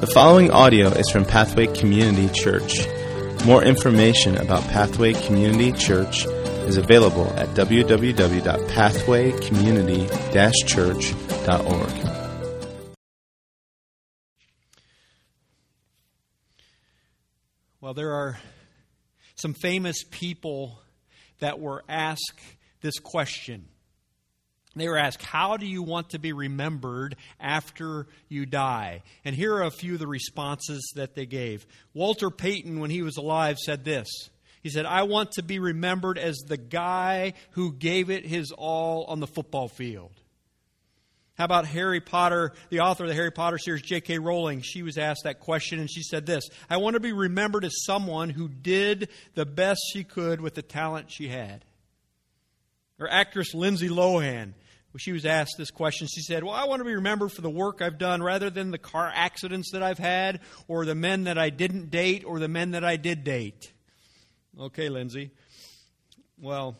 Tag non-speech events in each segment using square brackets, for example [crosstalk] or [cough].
The following audio is from Pathway Community Church. More information about Pathway Community Church is available at www.pathwaycommunity-church.org. Well, there are some famous people that were asked this question. They were asked, How do you want to be remembered after you die? And here are a few of the responses that they gave. Walter Payton, when he was alive, said this He said, I want to be remembered as the guy who gave it his all on the football field. How about Harry Potter, the author of the Harry Potter series, J.K. Rowling? She was asked that question and she said this I want to be remembered as someone who did the best she could with the talent she had. Or actress Lindsay Lohan, when she was asked this question, she said, Well, I want to be remembered for the work I've done rather than the car accidents that I've had, or the men that I didn't date, or the men that I did date. Okay, Lindsay. Well,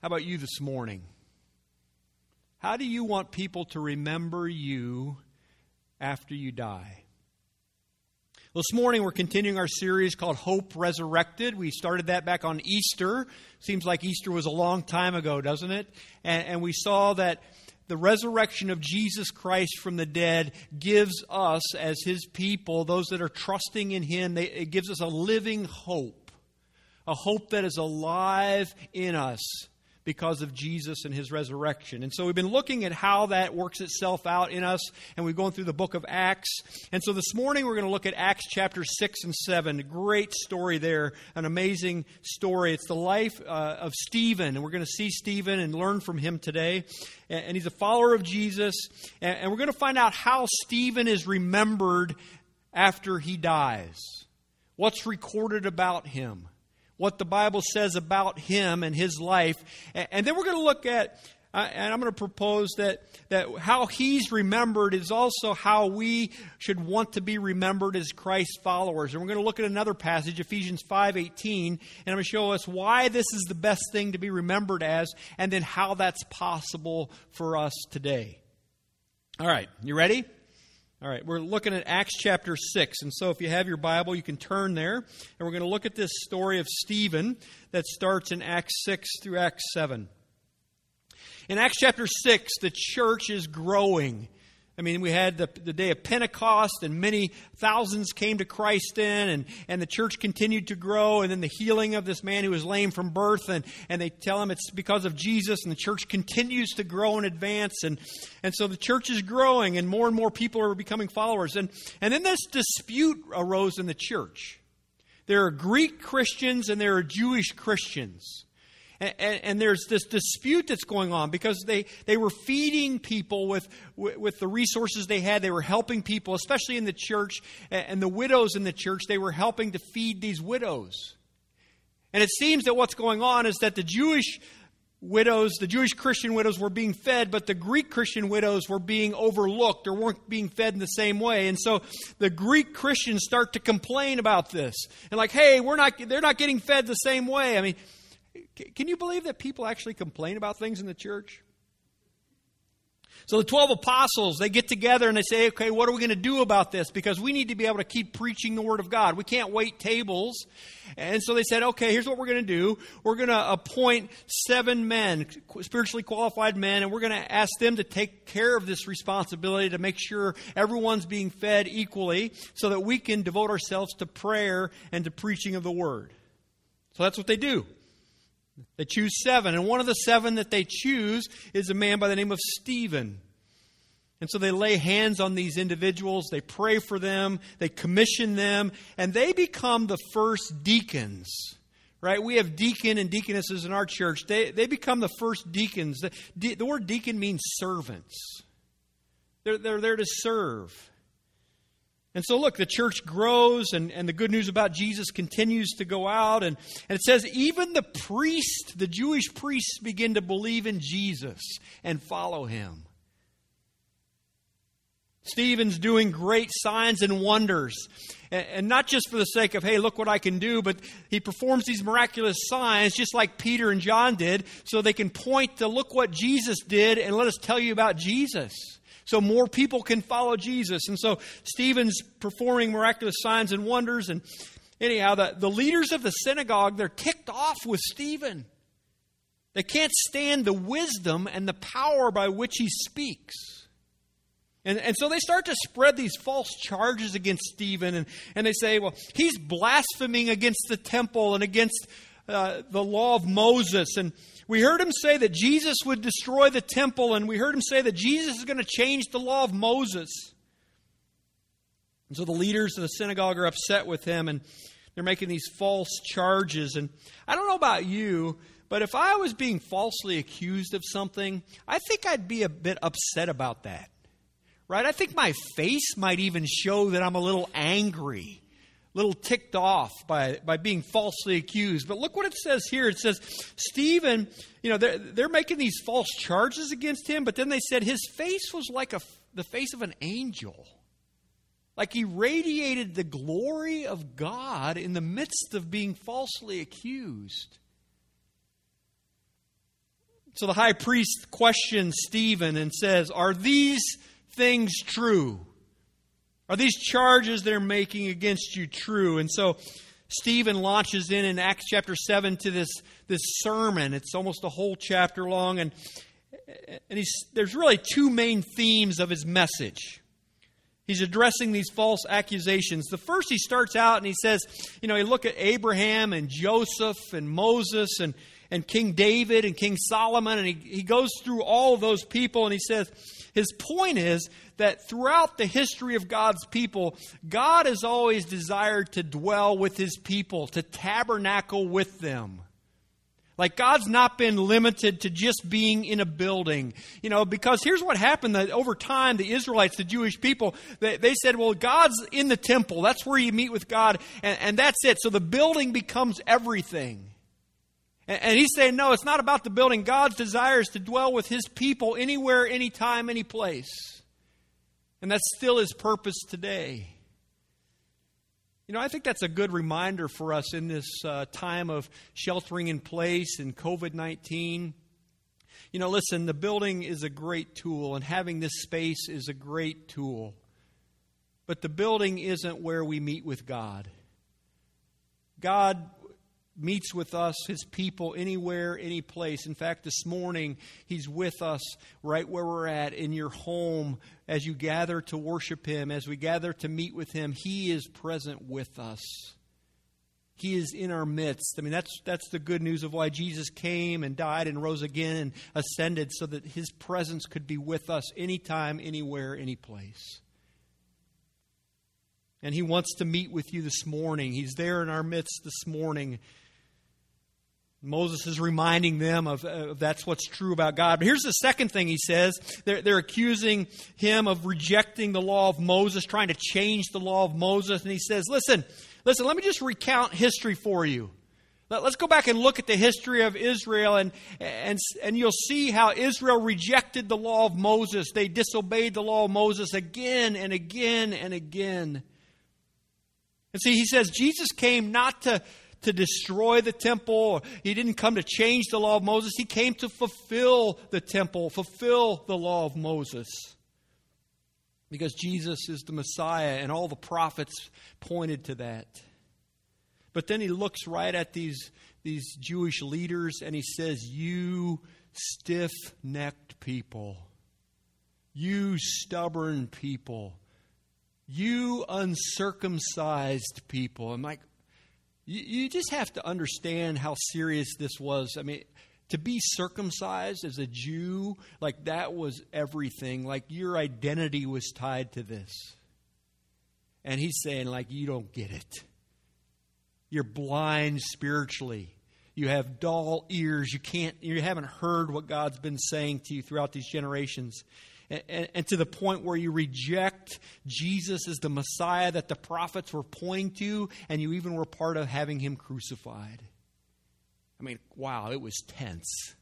how about you this morning? How do you want people to remember you after you die? This morning we're continuing our series called Hope Resurrected. We started that back on Easter. Seems like Easter was a long time ago, doesn't it? And, and we saw that the resurrection of Jesus Christ from the dead gives us, as His people, those that are trusting in Him, they, it gives us a living hope, a hope that is alive in us because of Jesus and his resurrection. And so we've been looking at how that works itself out in us, and we've gone through the book of Acts. And so this morning we're going to look at Acts chapter 6 and 7. A great story there, an amazing story. It's the life uh, of Stephen, and we're going to see Stephen and learn from him today. And, and he's a follower of Jesus, and, and we're going to find out how Stephen is remembered after he dies. What's recorded about him? What the Bible says about him and his life. And then we're going to look at, uh, and I'm going to propose that, that how he's remembered is also how we should want to be remembered as Christ's followers. And we're going to look at another passage, Ephesians 5.18, and I'm going to show us why this is the best thing to be remembered as, and then how that's possible for us today. All right, you ready? All right, we're looking at Acts chapter 6. And so if you have your Bible, you can turn there. And we're going to look at this story of Stephen that starts in Acts 6 through Acts 7. In Acts chapter 6, the church is growing. I mean, we had the, the day of Pentecost, and many thousands came to Christ then, and, and the church continued to grow, and then the healing of this man who was lame from birth, and, and they tell him it's because of Jesus, and the church continues to grow and advance, and, and so the church is growing, and more and more people are becoming followers. And, and then this dispute arose in the church. There are Greek Christians and there are Jewish Christians. And, and, there's this dispute that's going on because they, they were feeding people with, with the resources they had. They were helping people, especially in the church, and the widows in the church, they were helping to feed these widows. And it seems that what's going on is that the Jewish widows, the Jewish Christian widows were being fed, but the Greek Christian widows were being overlooked or weren't being fed in the same way. And so the Greek Christians start to complain about this. And like, hey, we're not they're not getting fed the same way. I mean, can you believe that people actually complain about things in the church? So the 12 apostles, they get together and they say, okay, what are we going to do about this? Because we need to be able to keep preaching the Word of God. We can't wait tables. And so they said, okay, here's what we're going to do. We're going to appoint seven men, spiritually qualified men, and we're going to ask them to take care of this responsibility to make sure everyone's being fed equally so that we can devote ourselves to prayer and to preaching of the Word. So that's what they do. They choose seven, and one of the seven that they choose is a man by the name of Stephen. And so they lay hands on these individuals, they pray for them, they commission them, and they become the first deacons. Right? We have deacon and deaconesses in our church. They, they become the first deacons. The, the word deacon means servants, they're, they're there to serve. And so, look, the church grows, and, and the good news about Jesus continues to go out. And, and it says, even the priest, the Jewish priests, begin to believe in Jesus and follow him. Stephen's doing great signs and wonders. And, and not just for the sake of, hey, look what I can do, but he performs these miraculous signs just like Peter and John did, so they can point to look what Jesus did and let us tell you about Jesus. So more people can follow Jesus. And so Stephen's performing miraculous signs and wonders. And anyhow, the, the leaders of the synagogue, they're ticked off with Stephen. They can't stand the wisdom and the power by which he speaks. And, and so they start to spread these false charges against Stephen, and, and they say, well, he's blaspheming against the temple and against uh, the law of Moses. And we heard him say that Jesus would destroy the temple, and we heard him say that Jesus is going to change the law of Moses. And so the leaders of the synagogue are upset with him, and they're making these false charges. And I don't know about you, but if I was being falsely accused of something, I think I'd be a bit upset about that. Right? I think my face might even show that I'm a little angry little ticked off by, by being falsely accused. But look what it says here. It says, Stephen, you know, they're, they're making these false charges against him, but then they said his face was like a, the face of an angel. Like he radiated the glory of God in the midst of being falsely accused. So the high priest questions Stephen and says, Are these things true? Are these charges they're making against you true? And so Stephen launches in in Acts chapter 7 to this, this sermon. It's almost a whole chapter long. And, and he's, there's really two main themes of his message. He's addressing these false accusations. The first, he starts out and he says, you know, you look at Abraham and Joseph and Moses and, and King David and King Solomon, and he, he goes through all those people and he says, his point is that throughout the history of God's people, God has always desired to dwell with his people, to tabernacle with them. Like God's not been limited to just being in a building. You know, because here's what happened that over time, the Israelites, the Jewish people, they, they said, well, God's in the temple. That's where you meet with God, and, and that's it. So the building becomes everything. And he's saying, no, it's not about the building. God's desires to dwell with his people anywhere, anytime, any place. And that's still his purpose today. You know, I think that's a good reminder for us in this uh, time of sheltering in place and COVID 19. You know, listen, the building is a great tool, and having this space is a great tool. But the building isn't where we meet with God. God meets with us, his people, anywhere, any place. In fact, this morning, he's with us right where we're at in your home as you gather to worship him, as we gather to meet with him. He is present with us. He is in our midst. I mean, that's, that's the good news of why Jesus came and died and rose again and ascended so that his presence could be with us anytime, anywhere, any place. And he wants to meet with you this morning. He's there in our midst this morning. Moses is reminding them of, that's what's true about God. But here's the second thing he says. They're, they're accusing him of rejecting the law of Moses, trying to change the law of Moses. And he says, listen, listen, let me just recount history for you. Let, us go back and look at the history of Israel, and, and, and you'll see how Israel rejected the law of Moses. They disobeyed the law of Moses again and again and again. And see, he says Jesus came not to to destroy the temple. He didn't come to change the law of Moses. He came to fulfill the temple, fulfill the law of Moses. Because Jesus is the Messiah, and all the prophets pointed to that. But then he looks right at these, these Jewish leaders and he says, You stiff necked people, you stubborn people, you uncircumcised people. I'm like, you, you just have to understand how serious this was. I mean, to be circumcised as a Jew, like that was everything. Like your identity was tied to this. And he's saying, like, you don't get it. You're blind spiritually. You have dull ears. You can't, you haven't heard what God's been saying to you throughout these generations and, and, to the point where you reject Jesus as the Messiah that the prophets were pointing to, and you even were part of having him crucified. I mean, wow, it was tense.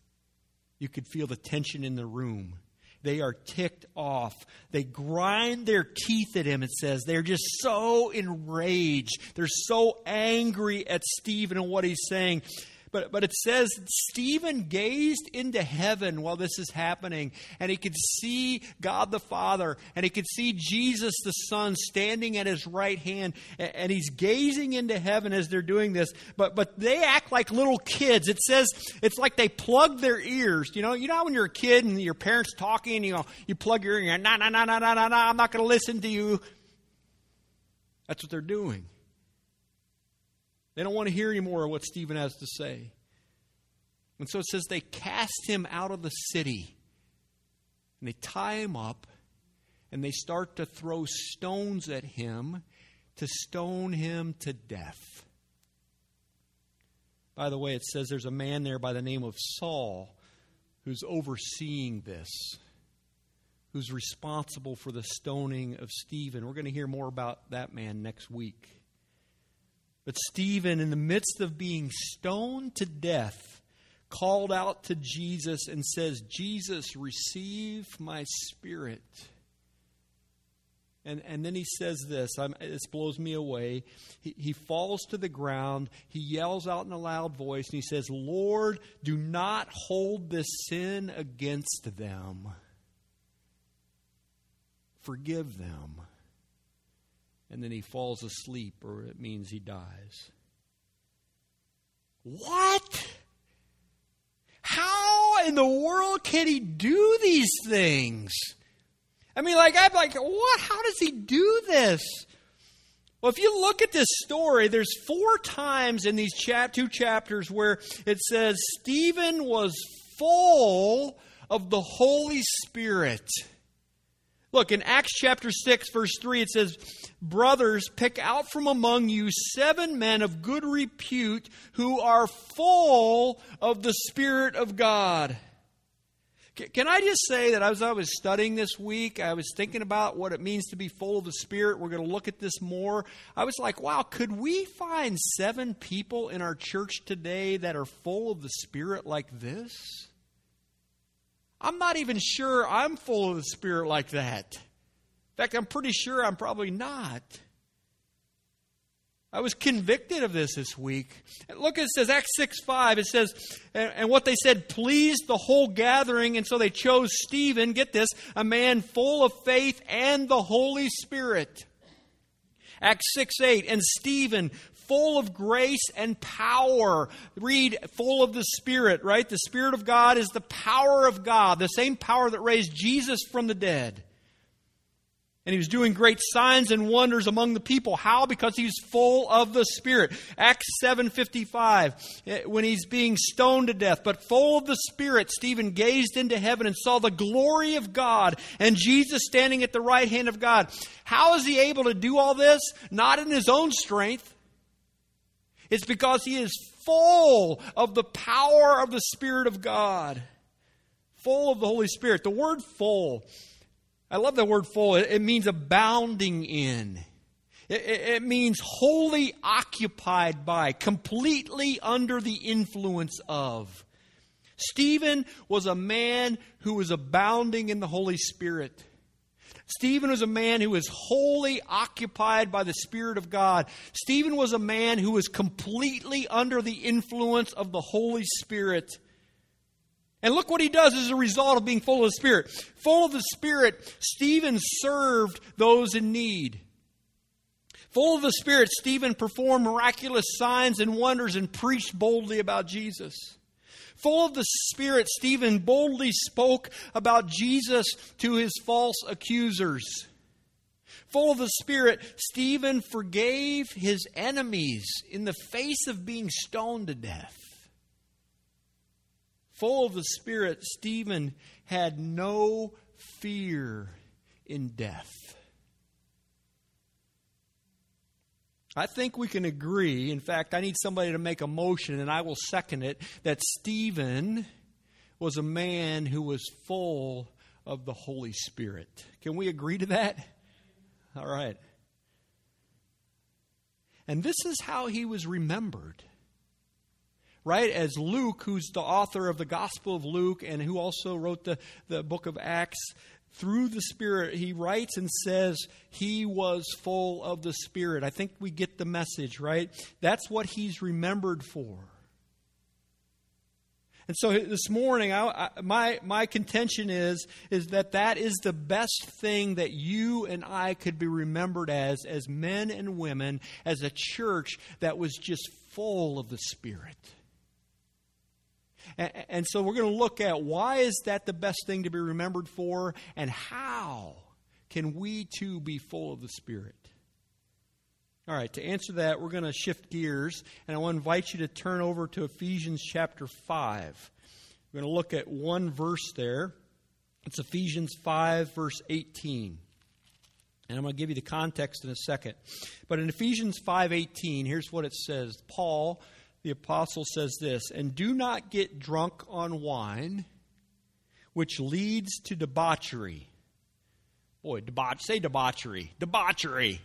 You could feel the tension in the room. They are ticked off. They grind their teeth at him, it says. They're just so enraged. They're so angry at Stephen and what he's saying. But, but it says Stephen gazed into heaven while this is happening, and he could see God the Father, and he could see Jesus the Son standing at his right hand, and, he's gazing into heaven as they're doing this. But, but they act like little kids. It says it's like they plug their ears. You know, you know when you're a kid and your parents talking, you know, you plug your ear nah, nah, nah, nah, nah, nah, nah, I'm not going to listen to you. That's what they're doing. They don't want to hear anymore of what Stephen has to say. And so it says they cast him out of the city. And they tie him up and they start to throw stones at him to stone him to death. By the way, it says there's a man there by the name of Saul who's overseeing this, who's responsible for the stoning of Stephen. We're going to hear more about that man next week. But Stephen, in the midst of being stoned to death, called out to Jesus and says, Jesus, receive my spirit. And, and then he says this, I'm, this blows me away. He, he falls to the ground. He yells out in a loud voice, and he says, Lord, do not hold this sin against them. Forgive them and then he falls asleep, or it means he dies. What? How in the world can he do these things? I mean, like, I'm like, what? How does he do this? Well, if you look at this story, there's four times in these chap- two chapters where it says Stephen was full of the Holy Spirit. Look, in Acts chapter 6, verse 3, it says, Brothers, pick out from among you seven men of good repute who are full of the Spirit of God. Can I just say that as I was studying this week, I was thinking about what it means to be full of the Spirit. We're going to look at this more. I was like, wow, could we find seven people in our church today that are full of the Spirit like this? I'm not even sure I'm full of the Spirit like that. In fact, I'm pretty sure I'm probably not. I was convicted of this this week. Look, it says Acts 6 5. It says, and what they said pleased the whole gathering, and so they chose Stephen, get this, a man full of faith and the Holy Spirit. Acts 6 8, and Stephen, full of grace and power. Read, full of the Spirit, right? The Spirit of God is the power of God, the same power that raised Jesus from the dead. And he was doing great signs and wonders among the people. How? Because he's full of the Spirit. Acts 7.55, eh, when he's being stoned to death. But full of the Spirit, Stephen gazed into heaven and saw the glory of God and Jesus standing at the right hand of God. How is he able to do all this? Not in his own strength. It's because he is full of the power of the Spirit of God. Full of the Holy Spirit. The word full I love the word full. It, it means abounding in. It, it means wholly occupied by, completely under the influence of. Stephen was a man who was abounding in the Holy Spirit. Stephen was a man who was wholly occupied by the Spirit of God. Stephen was a man who was completely under the influence of the Holy Spirit. And look what he does as a result of being full of the Spirit. Full of the Spirit, Stephen served those in need. Full of the Spirit, Stephen performed miraculous signs and wonders and preached boldly about Jesus. Full of the Spirit, Stephen boldly spoke about Jesus to his false accusers. Full of the Spirit, Stephen forgave his enemies in the face of being stoned to death. Full of the Spirit, Stephen had no fear in death. I think we can agree. In fact, I need somebody to make a motion, and I will second it, that Stephen was a man who was full of the Holy Spirit. Can we agree to that? All right. And this is how he was remembered right? As Luke, who's the author of the Gospel of Luke and who also wrote the, the book of Acts, through the Spirit, he writes and says he was full of the Spirit. I think we get the message, right? That's what he's remembered for. And so this morning, I, I, my, my contention is, is that that is the best thing that you and I could be remembered as, as men and women, as a church that was just full of the Spirit. And, so we're going to look at why is that the best thing to be remembered for, and how can we too be full of the Spirit? All right, to answer that, we're going to shift gears, and I want to invite you to turn over to Ephesians chapter 5. We're going to look at one verse there. It's Ephesians 5, verse 18. And I'm going to give you the context in a second. But in Ephesians 5:18, here's what it says. Paul, the apostle says this, "And do not get drunk on wine, which leads to debauchery." Boy, debauch, say debauchery. Debauchery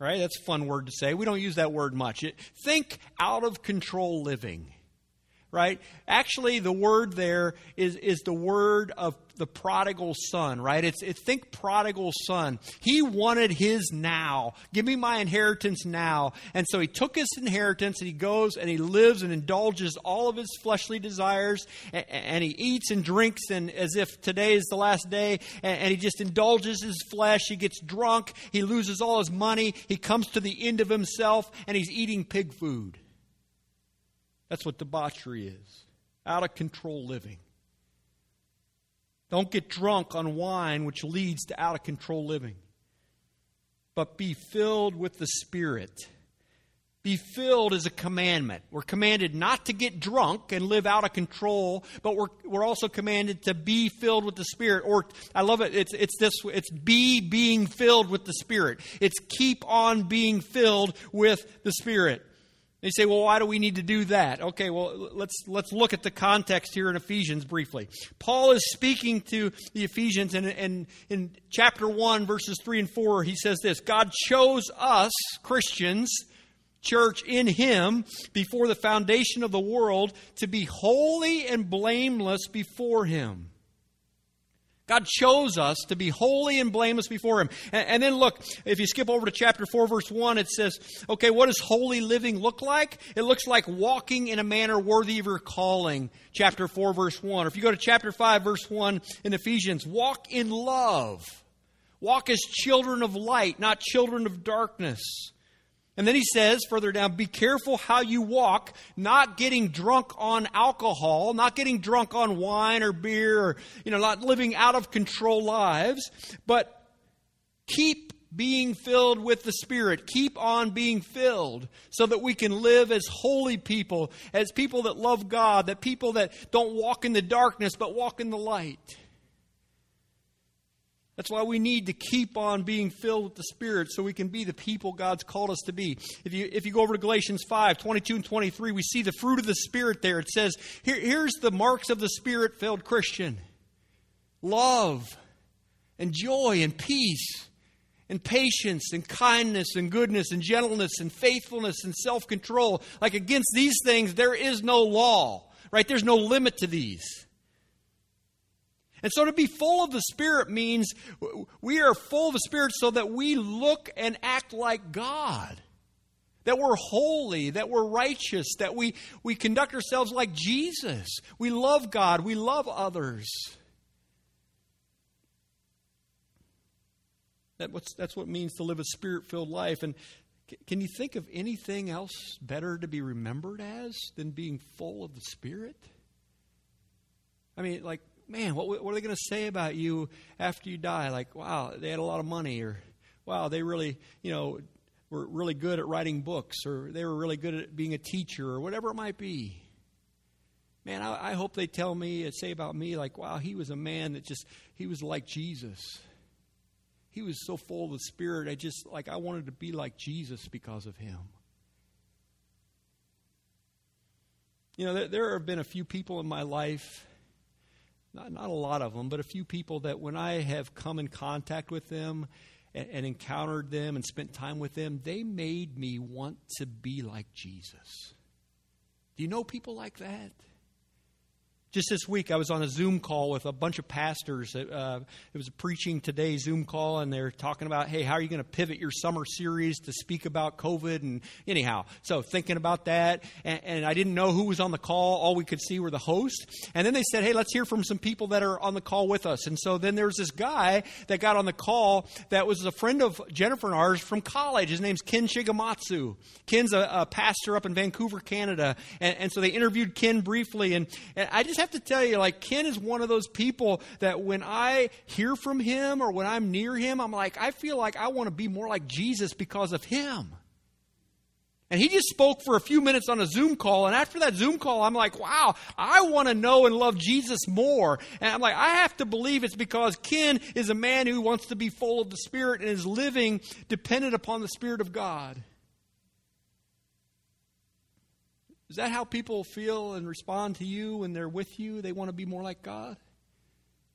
right? That's a fun word to say. We don't use that word much. It, think out of control living, right? Actually, the word there is, is the word of the prodigal son, right? It's, it's think prodigal son. He wanted his now. Give me my inheritance now. And so he took his inheritance and he goes and he lives and indulges all of his fleshly desires and, and he eats and drinks and as if today is the last day and, and he just indulges his flesh. He gets drunk. He loses all his money. He comes to the end of himself and he's eating pig food. That's what debauchery is. Out of control living. Don't get drunk on wine, which leads to out of control living. But be filled with the Spirit. Be filled is a commandment. We're commanded not to get drunk and live out of control, but we're, we're also commanded to be filled with the Spirit. Or, I love it, it's, it's this, it's be being filled with the Spirit. It's keep on being filled with the Spirit. They say, well, why do we need to do that? Okay, well, let's, let's look at the context here in Ephesians briefly. Paul is speaking to the Ephesians, and, and in chapter 1, verses 3 and 4, he says this God chose us, Christians, church, in Him, before the foundation of the world, to be holy and blameless before Him. God chose us to be holy and blameless before Him. And, and, then look, if you skip over to chapter 4, verse 1, it says, okay, what does holy living look like? It looks like walking in a manner worthy of your calling. Chapter 4, verse 1. Or if you go to chapter 5, verse 1 in Ephesians, walk in love. Walk as children of light, not children of darkness. And then he says further down, be careful how you walk, not getting drunk on alcohol, not getting drunk on wine or beer, or, you know, not living out of control lives, but keep being filled with the Spirit. Keep on being filled so that we can live as holy people, as people that love God, that people that don't walk in the darkness but walk in the light. That's why we need to keep on being filled with the Spirit so we can be the people God's called us to be. If you, if you go over to Galatians 5 22 and 23, we see the fruit of the Spirit there. It says, Here, here's the marks of the Spirit filled Christian love and joy and peace and patience and kindness and goodness and gentleness and faithfulness and self control. Like against these things, there is no law, right? There's no limit to these. And so to be full of the Spirit means we are full of the Spirit so that we look and act like God. That we're holy, that we're righteous, that we, we conduct ourselves like Jesus. We love God, we love others. That that's what it means to live a spirit filled life. And can you think of anything else better to be remembered as than being full of the Spirit? I mean, like, man, what, what are they going to say about you after you die? Like, wow, they had a lot of money, or wow, they really, you know, were really good at writing books, or they were really good at being a teacher, or whatever it might be. Man, I, I hope they tell me, and say about me, like, wow, he was a man that just, he was like Jesus. He was so full of the Spirit, I just, like, I wanted to be like Jesus because of him. You know, there, there have been a few people in my life not, not a lot of them, but a few people that when I have come in contact with them and, and encountered them and spent time with them, they made me want to be like Jesus. Do you know people like that? Just this week, I was on a Zoom call with a bunch of pastors. Uh, it was a preaching today Zoom call, and they're talking about, hey, how are you going to pivot your summer series to speak about COVID? And anyhow, so thinking about that, and, and, I didn't know who was on the call. All we could see were the hosts. And then they said, hey, let's hear from some people that are on the call with us. And so then there was this guy that got on the call that was a friend of Jennifer and ours from college. His name's Ken Shigematsu. Ken's a, a pastor up in Vancouver, Canada. And, and so they interviewed Ken briefly, and, and I just have to tell you, like, Ken is one of those people that when I hear from him or when I'm near him, I'm like, I feel like I want to be more like Jesus because of him. And he just spoke for a few minutes on a Zoom call. And after that Zoom call, I'm like, wow, I want to know and love Jesus more. And I'm like, I have to believe it's because Ken is a man who wants to be full of the Spirit and is living dependent upon the Spirit of God. Is that how people feel and respond to you when they're with you? They want to be more like God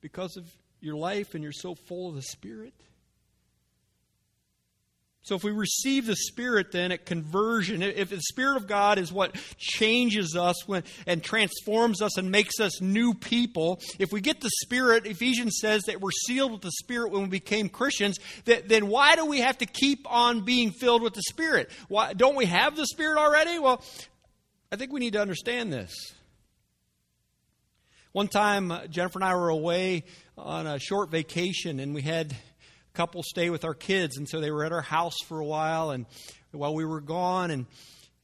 because of your life and you're so full of the Spirit? So, if we receive the Spirit then at conversion, if the Spirit of God is what changes us when, and transforms us and makes us new people, if we get the Spirit, Ephesians says that we're sealed with the Spirit when we became Christians, that, then why do we have to keep on being filled with the Spirit? Why, don't we have the Spirit already? Well, I think we need to understand this. One time, uh, Jennifer and I were away on a short vacation, and we had a couple stay with our kids, and so they were at our house for a while. And while we were gone, and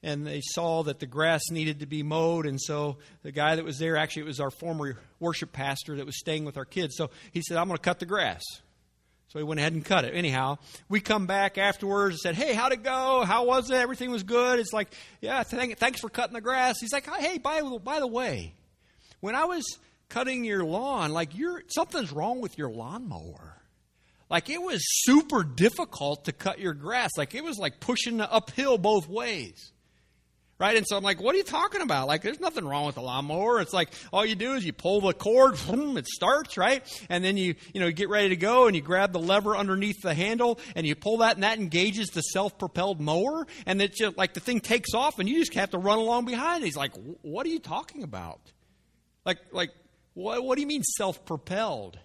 and they saw that the grass needed to be mowed, and so the guy that was there, actually, it was our former worship pastor that was staying with our kids. So he said, "I'm going to cut the grass." So he went ahead and cut it. Anyhow, we come back afterwards and said, Hey, how'd it go? How was it? Everything was good. It's like, Yeah, thanks for cutting the grass. He's like, Hey, by, by the way, when I was cutting your lawn, like you're, something's wrong with your lawnmower. Like it was super difficult to cut your grass. Like it was like pushing uphill both ways right? And so I'm like, what are you talking about? Like, there's nothing wrong with the lawnmower. It's like all you do is you pull the cord, [laughs] it starts, right? And then you, you know, get ready to go and you grab the lever underneath the handle and you pull that and that engages the self-propelled mower and it's just like the thing takes off and you just have to run along behind. He's like, what are you talking about? Like, like, what, what do you mean self-propelled?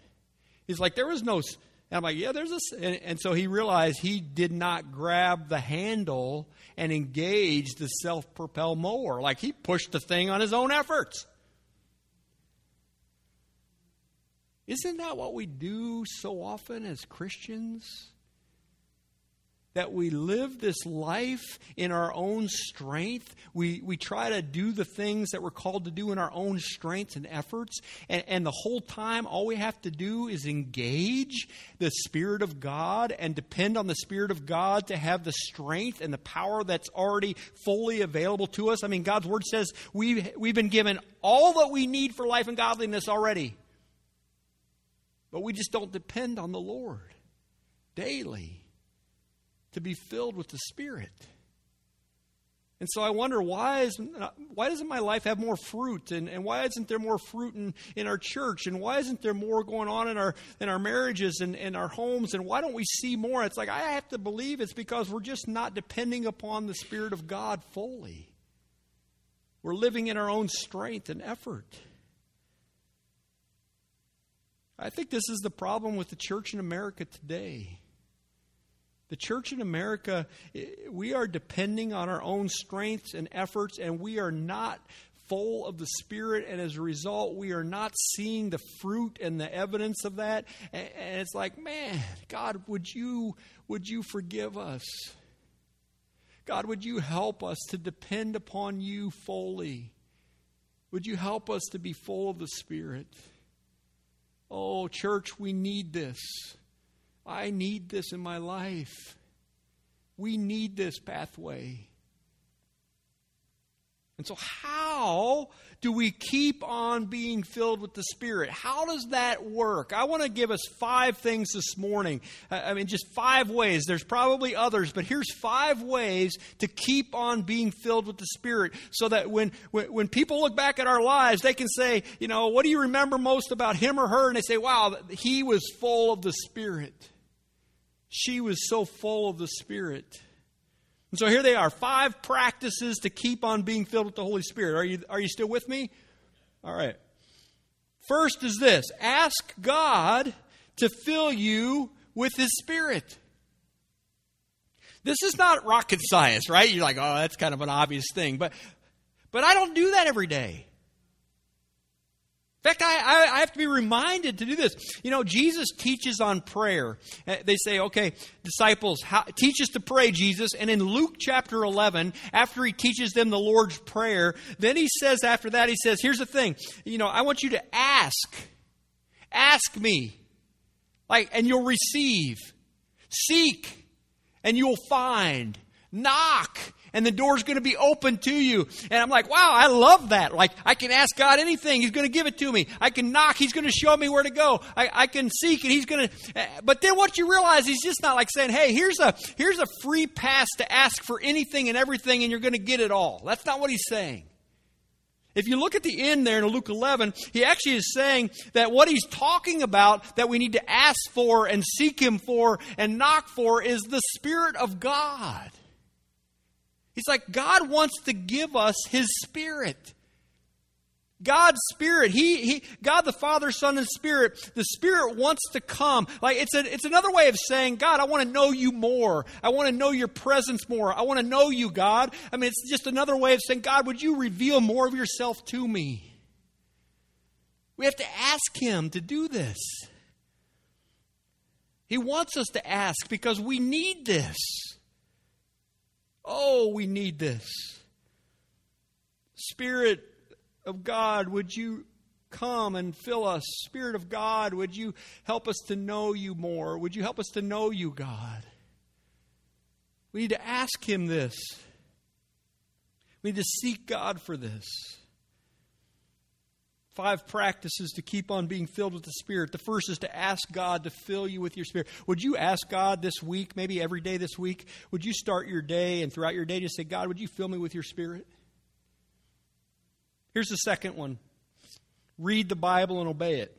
He's like, there was no. And I'm like, yeah, there's a. And, and so he realized he did not grab the handle and engage the self propel mower. Like he pushed the thing on his own efforts. Isn't that what we do so often as Christians? That we live this life in our own strength. We, we try to do the things that we're called to do in our own strengths and efforts. And, and the whole time, all we have to do is engage the Spirit of God and depend on the Spirit of God to have the strength and the power that's already fully available to us. I mean, God's Word says we've, we've been given all that we need for life and godliness already. But we just don't depend on the Lord daily to be filled with the Spirit. And so I wonder why is why doesn't my life have more fruit and, and why isn't there more fruit in, in our church and why isn't there more going on in our in our marriages and in our homes and why don't we see more? It's like I have to believe it's because we're just not depending upon the Spirit of God fully. We're living in our own strength and effort. I think this is the problem with the church in America today. The church in America, eh, we are depending on our own strengths and efforts, and we are not full of the Spirit, and as a result, we are not seeing the fruit and the evidence of that. And it's like, man, God, would you would you forgive us? God, would you help us to depend upon you fully? Would you help us to be full of the Spirit? Oh, church, we need this. I need this in my life. We need this pathway. And so, how do we keep on being filled with the Spirit? How does that work? I want to give us five things this morning. I mean, just five ways. There's probably others, but here's five ways to keep on being filled with the Spirit so that when, when, when people look back at our lives, they can say, you know, what do you remember most about him or her? And they say, wow, he was full of the Spirit. She was so full of the Spirit. And so here they are five practices to keep on being filled with the Holy Spirit. Are you, are you still with me? All right. First is this ask God to fill you with His Spirit. This is not rocket science, right? You're like, oh, that's kind of an obvious thing. But, but I don't do that every day. In fact, I, I, have to be reminded to do this. You know, Jesus teaches on prayer. Uh, they say, okay, disciples, how, teach us to pray, Jesus. And in Luke chapter 11, after he teaches them the Lord's Prayer, then he says, after that, he says, here's the thing. You know, I want you to ask. Ask me. Like, and you'll receive. Seek, and you'll find. Knock, and the door's going to be open to you. And I'm like, wow, I love that. Like, I can ask God anything. He's going to give it to me. I can knock. He's going to show me where to go. I, I can seek and he's going to, eh, but then what you realize, he's just not like saying, hey, here's a, here's a free pass to ask for anything and everything and you're going to get it all. That's not what he's saying. If you look at the end there in Luke 11, he actually is saying that what he's talking about that we need to ask for and seek him for and knock for is the Spirit of God. He's like, God wants to give us His Spirit. God's Spirit, He, He, God the Father, Son, and Spirit, the Spirit wants to come. Like it's a, it's another way of saying, God, I want to know you more. I want to know your presence more. I want to know you, God. I mean, it's just another way of saying, God, would you reveal more of yourself to me? We have to ask Him to do this. He wants us to ask because we need this. Oh, we need this. Spirit of God, would you come and fill us? Spirit of God, would you help us to know you more? Would you help us to know you, God? We need to ask Him this. We need to seek God for this five practices to keep on being filled with the Spirit. The first is to ask God to fill you with your Spirit. Would you ask God this week, maybe every day this week, would you start your day and throughout your day just say, God, would you fill me with your Spirit? Here's the second one read the Bible and obey it.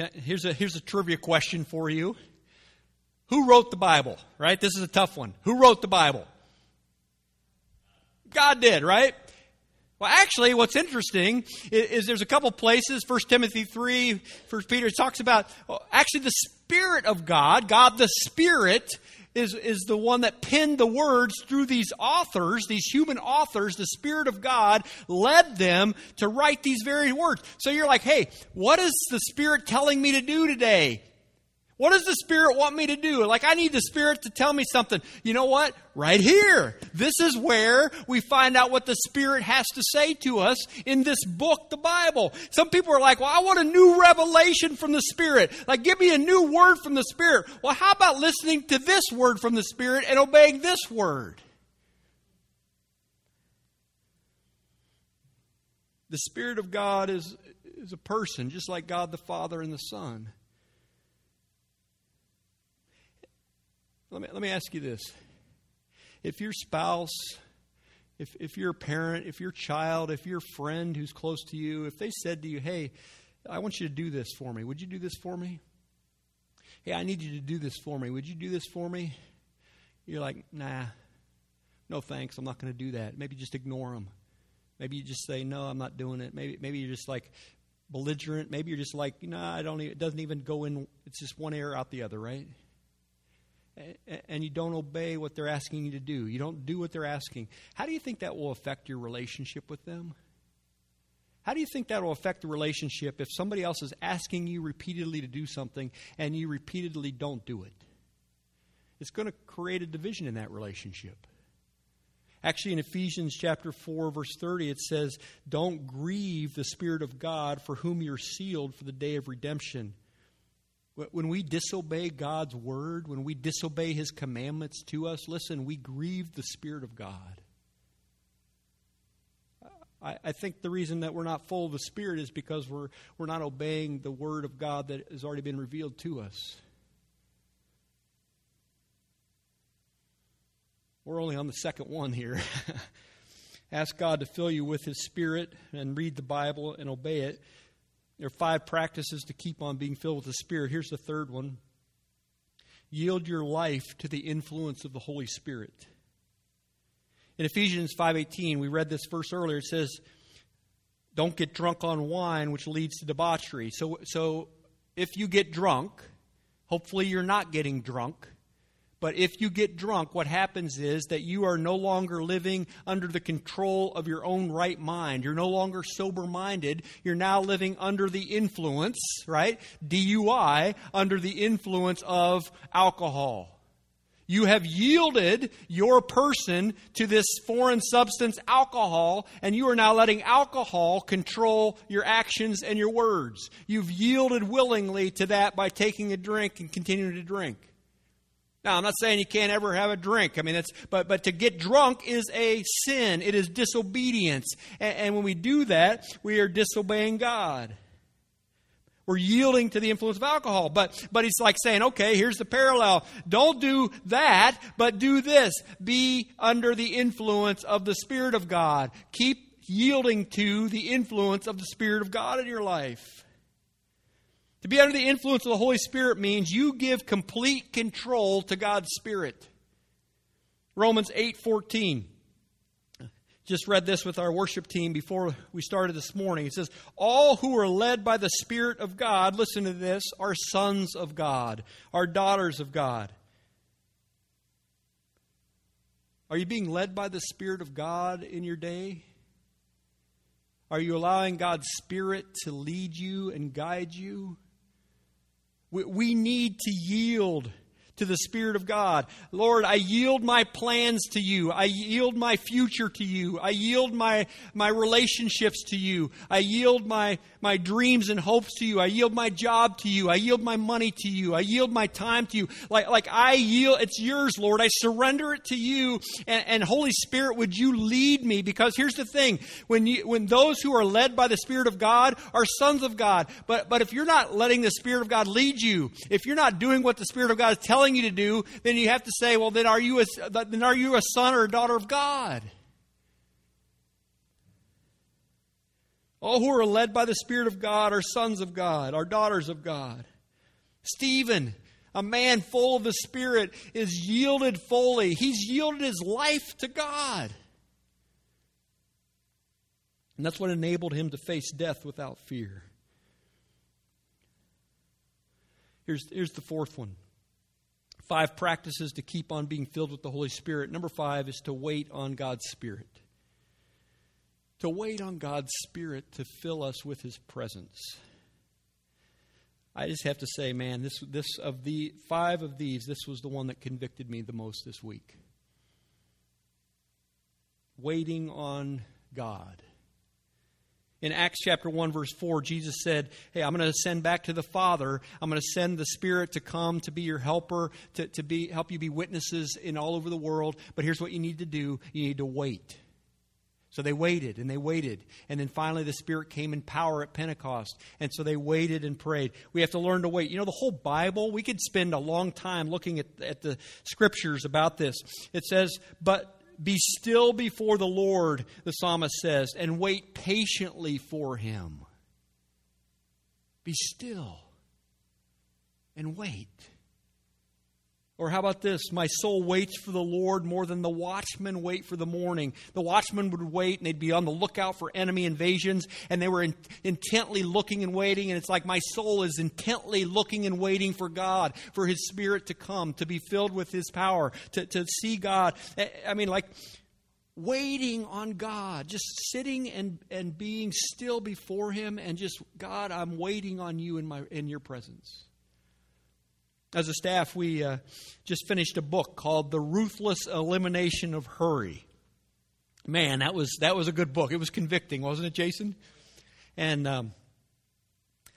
I, here's, a, here's a trivia question for you. Who wrote the Bible? Right? This is a tough one. Who wrote the Bible? God did, right? Well, actually, what's interesting is, is there's a couple places, 1 Timothy 3, 1 Peter, talks about well, actually the Spirit of God, God the Spirit, is, is the one that penned the words through these authors, these human authors. The Spirit of God led them to write these very words. So you're like, hey, what is the Spirit telling me to do today? What does the Spirit want me to do? Like, I need the Spirit to tell me something. You know what? Right here. This is where we find out what the Spirit has to say to us in this book, the Bible. Some people are like, well, I want a new revelation from the Spirit. Like, give me a new word from the Spirit. Well, how about listening to this word from the Spirit and obeying this word? The Spirit of God is, is a person, just like God the Father and the Son. Let me, let me ask you this. If your spouse, if, if your parent, if your child, if your friend who's close to you, if they said to you, hey, I want you to do this for me, would you do this for me? Hey, I need you to do this for me. Would you do this for me? You're like, nah, no thanks. I'm not going to do that. Maybe just ignore them. Maybe you just say, no, I'm not doing it. Maybe, maybe you're just like belligerent. Maybe you're just like, nah, I don't. Even, it doesn't even go in. It's just one ear out the other, right? And you don't obey what they're asking you to do, you don't do what they're asking, how do you think that will affect your relationship with them? How do you think that will affect the relationship if somebody else is asking you repeatedly to do something and you repeatedly don't do it? It's going to create a division in that relationship. Actually, in Ephesians chapter 4, verse 30, it says, Don't grieve the Spirit of God for whom you're sealed for the day of redemption. When we disobey God's word, when we disobey his commandments to us, listen, we grieve the Spirit of God. I, I, think the reason that we're not full of the Spirit is because we're, we're not obeying the word of God that has already been revealed to us. We're only on the second one here. [laughs] Ask God to fill you with His Spirit and read the Bible and obey it. There are five practices to keep on being filled with the Spirit. Here's the third one yield your life to the influence of the Holy Spirit. In Ephesians 5:18, we read this verse earlier. It says, don't get drunk on wine, which leads to debauchery. So, so if you get drunk, hopefully you're not getting drunk. But if you get drunk, what happens is that you are no longer living under the control of your own right mind. You're no longer sober minded. You're now living under the influence, right? DUI, under the influence of alcohol. You have yielded your person to this foreign substance, alcohol, and you are now letting alcohol control your actions and your words. You've yielded willingly to that by taking a drink and continuing to drink. Now, I'm not saying you can't ever have a drink. I mean, it's, but, but to get drunk is a sin. It is disobedience. And, and when we do that, we are disobeying God. We're yielding to the influence of alcohol. But, but he's like saying, okay, here's the parallel. Don't do that, but do this. Be under the influence of the Spirit of God. Keep yielding to the influence of the Spirit of God in your life. To be under the influence of the Holy Spirit means you give complete control to God's Spirit. Romans 8:14. just read this with our worship team before we started this morning. It says, All who are led by the Spirit of God, listen to this, are sons of God, are daughters of God. Are you being led by the Spirit of God in your day? Are you allowing God's Spirit to lead you and guide you? We, we need to yield to the Spirit of God. Lord, I yield my plans to you. I yield my future to you. I yield my, my relationships to you. I yield my, my dreams and hopes to you. I yield my job to you. I yield my money to you. I yield my time to you. Like, like I yield, it's yours, Lord. I surrender it to you. And, and Holy Spirit, would you lead me? Because here's the thing. When you, when those who are led by the Spirit of God are sons of God. But, but if you're not letting the Spirit of God lead you, if you're not doing what the Spirit of God is telling telling you to do, then you have to say, well, then are you a, then are you a son or a daughter of God? All who are led by the Spirit of God are sons of God, are daughters of God. Stephen, a man full of the Spirit, is yielded fully. He's yielded his life to God. And that's what enabled him to face death without fear. Here's, here's the fourth one Five practices to keep on being filled with the Holy Spirit. Number five is to wait on God's Spirit. To wait on God's Spirit to fill us with His presence. I just have to say, man, this, this of the five of these, this was the one that convicted me the most this week. Waiting on God. In Acts chapter 1, verse 4, Jesus said, Hey, I'm going to send back to the Father. I'm going to send the Spirit to come to be your helper, to, to be, help you be witnesses in all over the world. But here's what you need to do you need to wait. So they waited and they waited. And then finally the Spirit came in power at Pentecost. And so they waited and prayed. We have to learn to wait. You know, the whole Bible, we could spend a long time looking at, at the scriptures about this. It says, But be still before the Lord, the psalmist says, and wait patiently for him. Be still and wait. Or how about this? My soul waits for the Lord more than the watchmen wait for the morning. The watchmen would wait and they'd be on the lookout for enemy invasions and they were in, intently looking and waiting. And it's like my soul is intently looking and waiting for God, for His Spirit to come, to be filled with His power, to, to see God. Eh, eh, I mean, like waiting on God, just sitting and, and being still before Him and just, God, I'm waiting on you in, my, in your presence. As a staff, we uh, just finished a book called The Ruthless Elimination of Hurry. Man, that was, that was a good book. It was convicting, wasn't it, Jason? And um,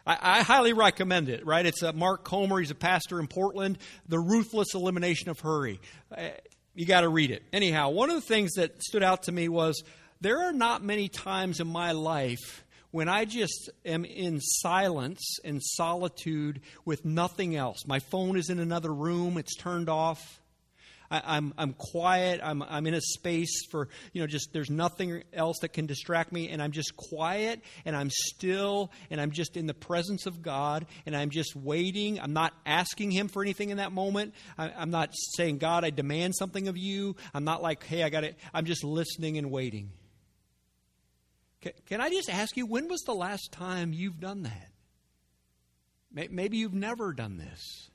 I, I, highly recommend it, right? It's uh, Mark Comer. He's a pastor in Portland. The Ruthless Elimination of Hurry. Uh, you got to read it. Anyhow, one of the things that stood out to me was there are not many times in my life when I just am in silence and solitude with nothing else. My phone is in another room, it's turned off. I, am I'm, I'm quiet. I'm, I'm in a space for, you know, just there's nothing else that can distract me. And I'm just quiet and I'm still and I'm just in the presence of God and I'm just waiting. I'm not asking Him for anything in that moment. I, I'm not saying, God, I demand something of you. I'm not like, hey, I got it. I'm just listening and waiting. Can I just ask you, when was the last time you've done that? Maybe you've never done this.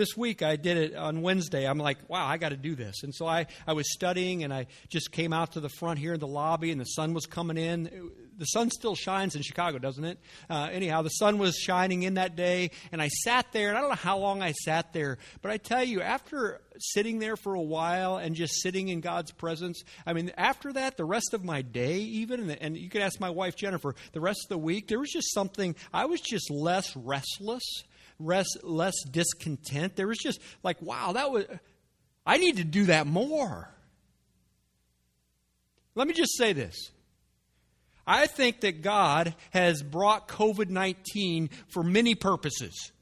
This week I did it on Wednesday. I'm like, wow, I got to do this. And so I, I was studying and I just came out to the front here in the lobby and the sun was coming in. The sun still shines in Chicago, doesn't it? Uh, anyhow, the sun was shining in that day and I sat there and I don't know how long I sat there, but I tell you, after sitting there for a while and just sitting in God's presence, I mean, after that, the rest of my day, even, and, and you could ask my wife Jennifer, the rest of the week, there was just something, I was just less restless less, less discontent. There was just like, wow, that was, I need to do that more. Let me just say this. I think that God has brought COVID 19 for many purposes.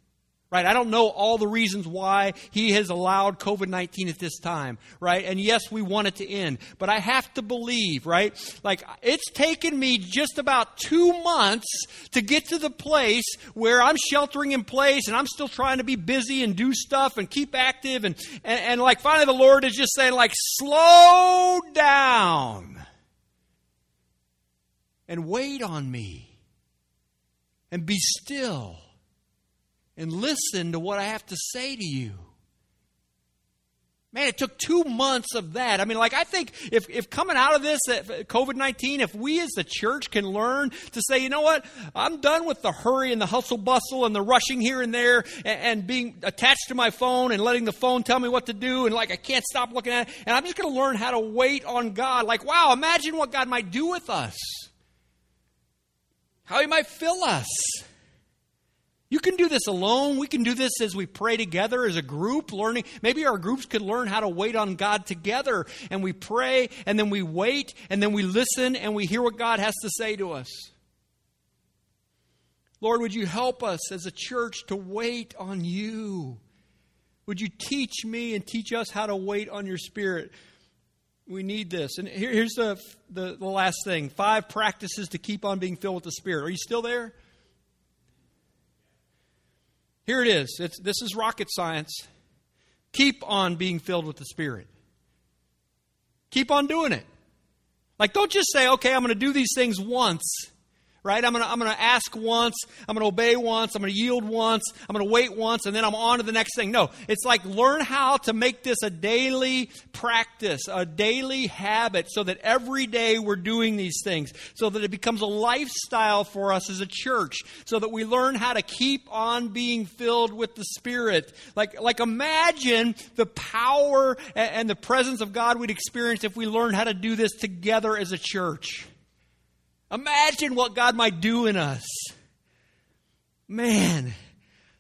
Right? I don't know all the reasons why he has allowed COVID 19 at this time, right? And yes, we want it to end, but I have to believe, right? Like, it's taken me just about two months to get to the place where I'm sheltering in place and I'm still trying to be busy and do stuff and keep active. And, and, and like, finally, the Lord is just saying, like, slow down and wait on me and be still and listen to what I have to say to you. Man, it took two months of that. I mean, like, I think if, if coming out of this, COVID 19, if we as the church can learn to say, you know what, I'm done with the hurry and the hustle bustle and the rushing here and there and, and being attached to my phone and letting the phone tell me what to do and like I can't stop looking at it. And I'm just going to learn how to wait on God. Like, wow, imagine what God might do with us, how He might fill us. You can do this alone. We can do this as we pray together as a group, learning. Maybe our groups could learn how to wait on God together. And we pray, and then we wait, and then we listen, and we hear what God has to say to us. Lord, would you help us as a church to wait on you? Would you teach me and teach us how to wait on your Spirit? We need this. And here, here's the, the, the last thing five practices to keep on being filled with the Spirit. Are you still there? Here it is. It's, this is rocket science. Keep on being filled with the Spirit. Keep on doing it. Like, don't just say, okay, I'm going to do these things once right? I'm going to I'm going to ask once, I'm going to obey once, I'm going to yield once, I'm going to wait once, and then I'm on to the next thing. No, it's like learn how to make this a daily practice, a daily habit, so that every day we're doing these things, so that it becomes a lifestyle for us as a church, so that we learn how to keep on being filled with the Spirit. Like, like imagine the power and the presence of God we'd experience if we learned how to do this together as a church. Imagine what God might do in us. Man,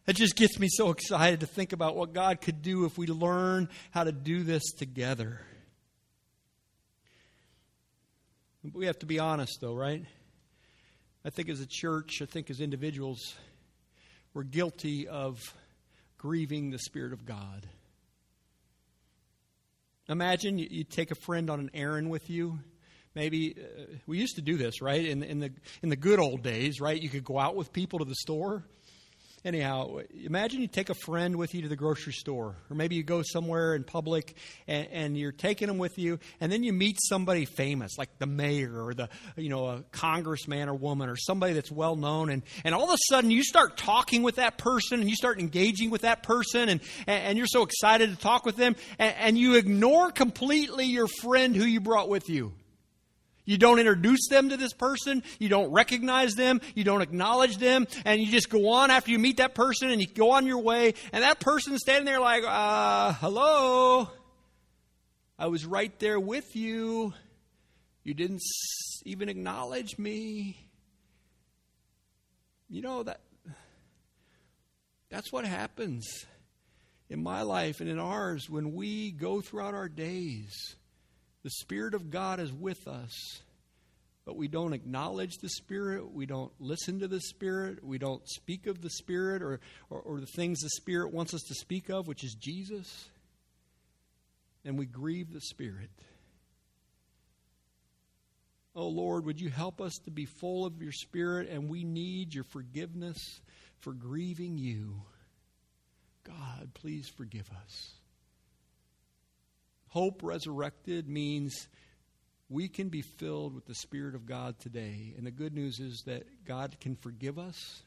that just gets me so excited to think about what God could do if we learn how to do this together. We have to be honest, though, right? I think as a church, I think as individuals, we're guilty of grieving the Spirit of God. Imagine you, you take a friend on an errand with you maybe uh, we used to do this right? In, in the in the good old days right? You could go out with people to the store. Anyhow imagine you take a friend with you to the grocery store or maybe you go somewhere in public and, and, you're taking them with you and then you meet somebody famous like the mayor or the you know a congressman or woman or somebody that's well known and, and all of a sudden you start talking with that person and you start engaging with that person and, and you're so excited to talk with them and, and you ignore completely your friend who you brought with you you don't introduce them to this person. You don't recognize them. You don't acknowledge them. And you just go on after you meet that person and you go on your way. And that person's standing there like, uh, hello. I was right there with you. You didn't even acknowledge me. You know that that's what happens in my life and in ours when we go throughout our days the Spirit of God is with us, but we don't acknowledge the Spirit. We don't listen to the Spirit. We don't speak of the Spirit or, or, or the things the Spirit wants us to speak of, which is Jesus. And we grieve the Spirit. Oh Lord, would you help us to be full of your Spirit? And we need your forgiveness for grieving you. God, please forgive us. Hope resurrected means we can be filled with the Spirit of God today. And the good news is that God can forgive us,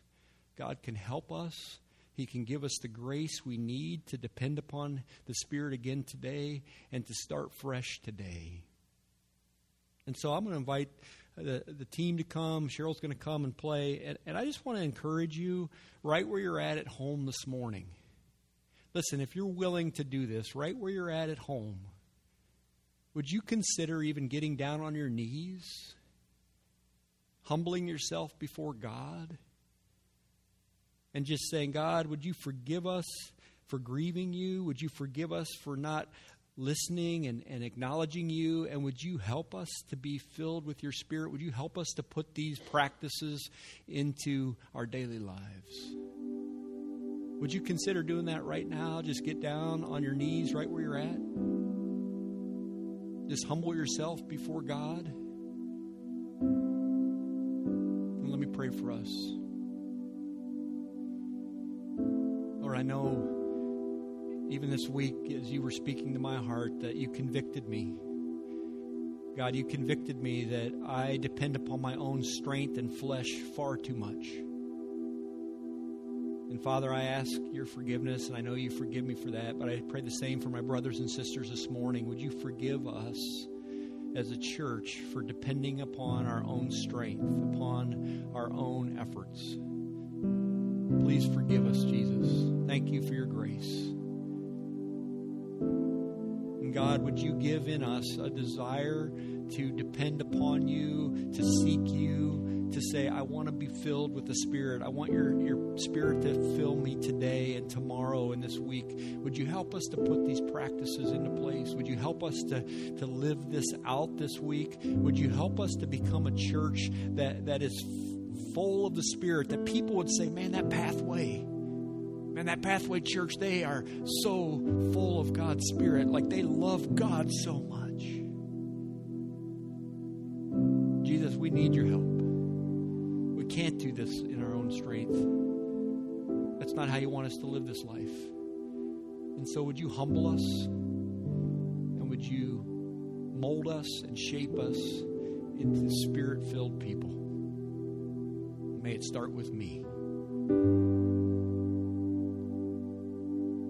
God can help us. He can give us the grace we need to depend upon the Spirit again today and to start fresh today. And so I'm going to invite the, the team to come. Cheryl's going to come and play. And, and I just want to encourage you right where you're at at home this morning. Listen, if you're willing to do this right where you're at at home, would you consider even getting down on your knees, humbling yourself before God, and just saying, God, would you forgive us for grieving you? Would you forgive us for not listening and, and acknowledging you? And would you help us to be filled with your spirit? Would you help us to put these practices into our daily lives? Would you consider doing that right now? Just get down on your knees right where you're at. Just humble yourself before God. And let me pray for us. Lord, I know even this week as you were speaking to my heart that you convicted me. God, you convicted me that I depend upon my own strength and flesh far too much. And Father, I ask your forgiveness, and I know you forgive me for that, but I pray the same for my brothers and sisters this morning. Would you forgive us as a church for depending upon our own strength, upon our own efforts? Please forgive us, Jesus. Thank you for your grace. God, would you give in us a desire to depend upon you, to seek you, to say, I want to be filled with the Spirit. I want your, your Spirit to fill me today and tomorrow and this week. Would you help us to put these practices into place? Would you help us to, to live this out this week? Would you help us to become a church that, that is full of the Spirit, that people would say, man, that pathway, Man, that Pathway Church, they are so full of God's Spirit. Like they love God so much. Jesus, we need your help. Can't do this in our own strength. That's not how you want us to live this life. And so, would you humble us? And would you mold us and shape us into spirit filled people? May it start with me.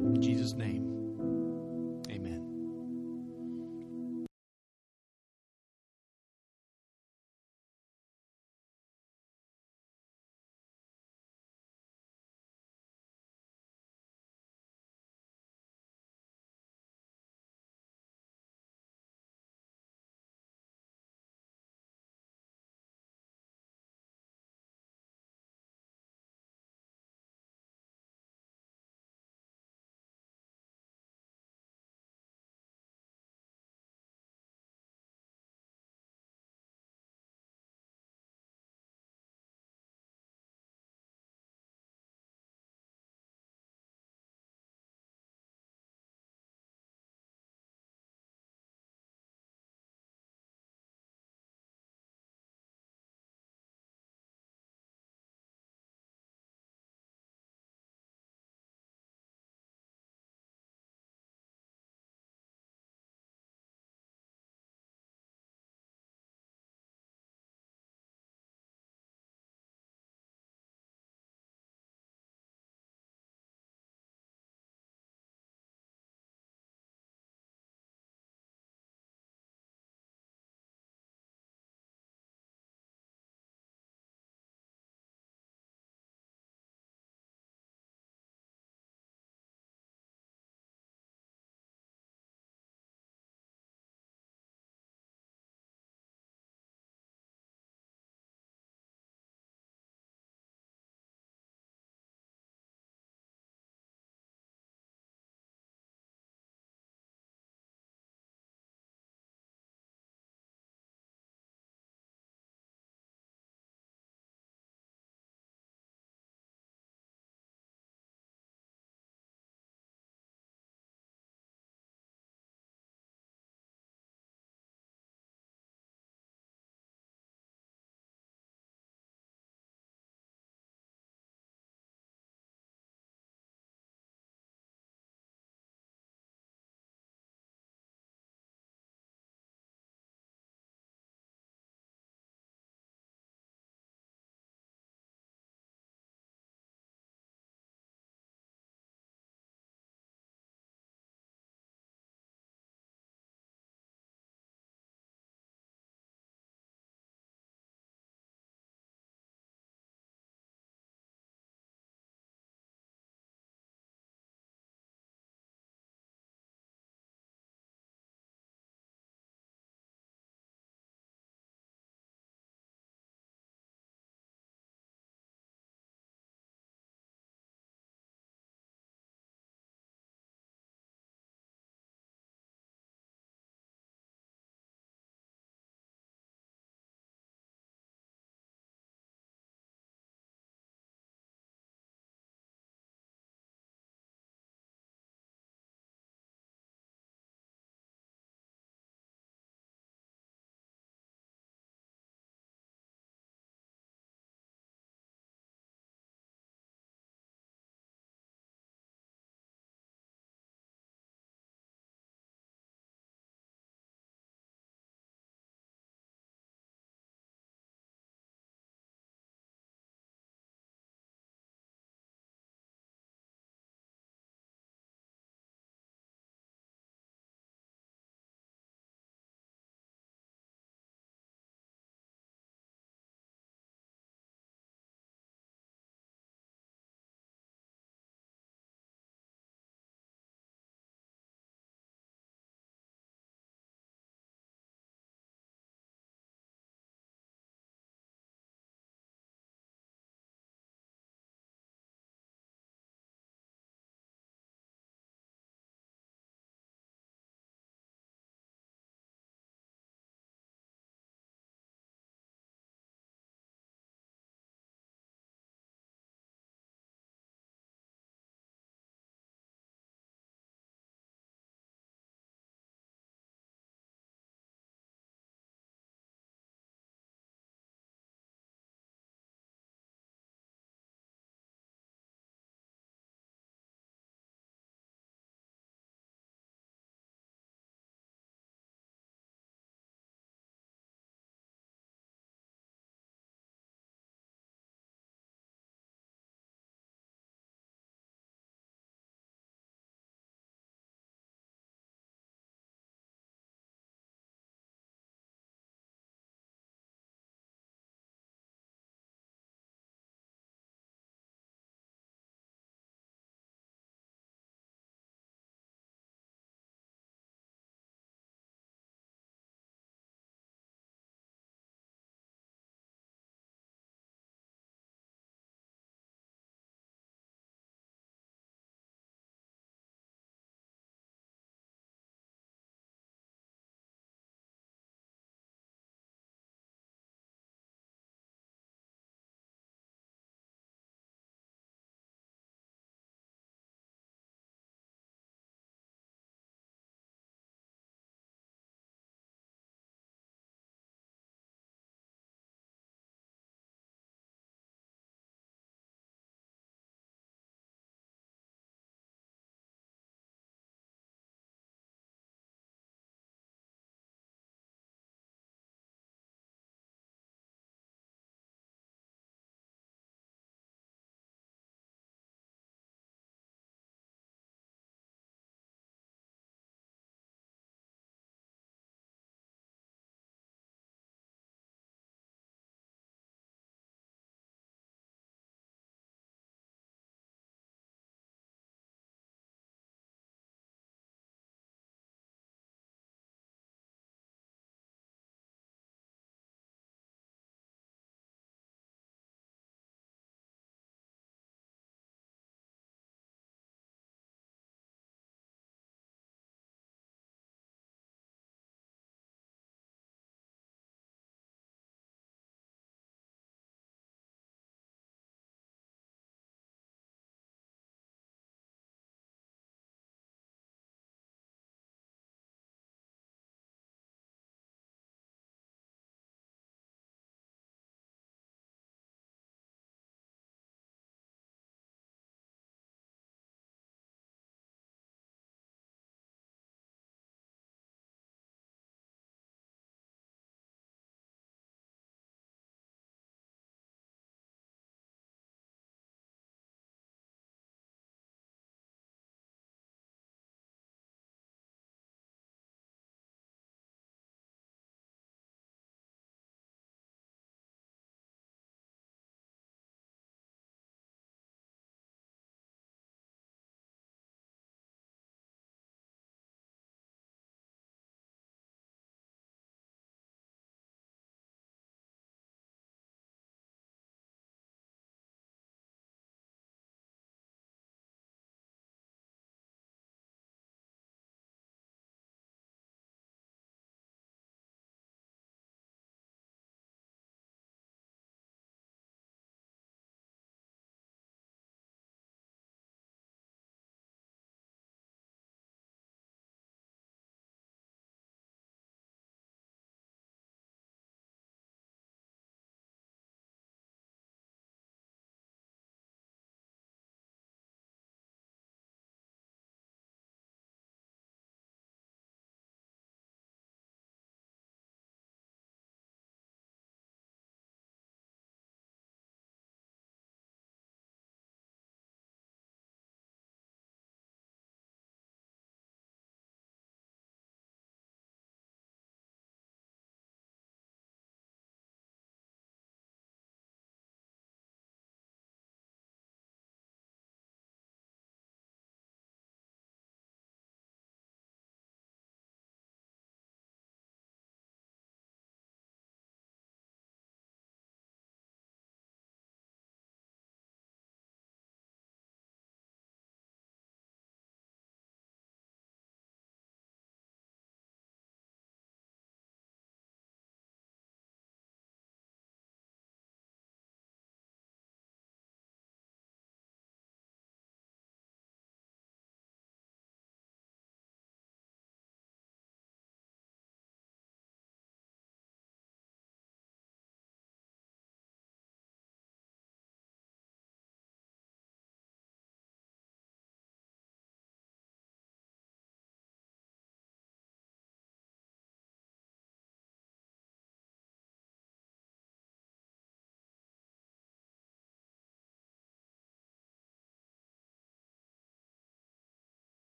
In Jesus' name.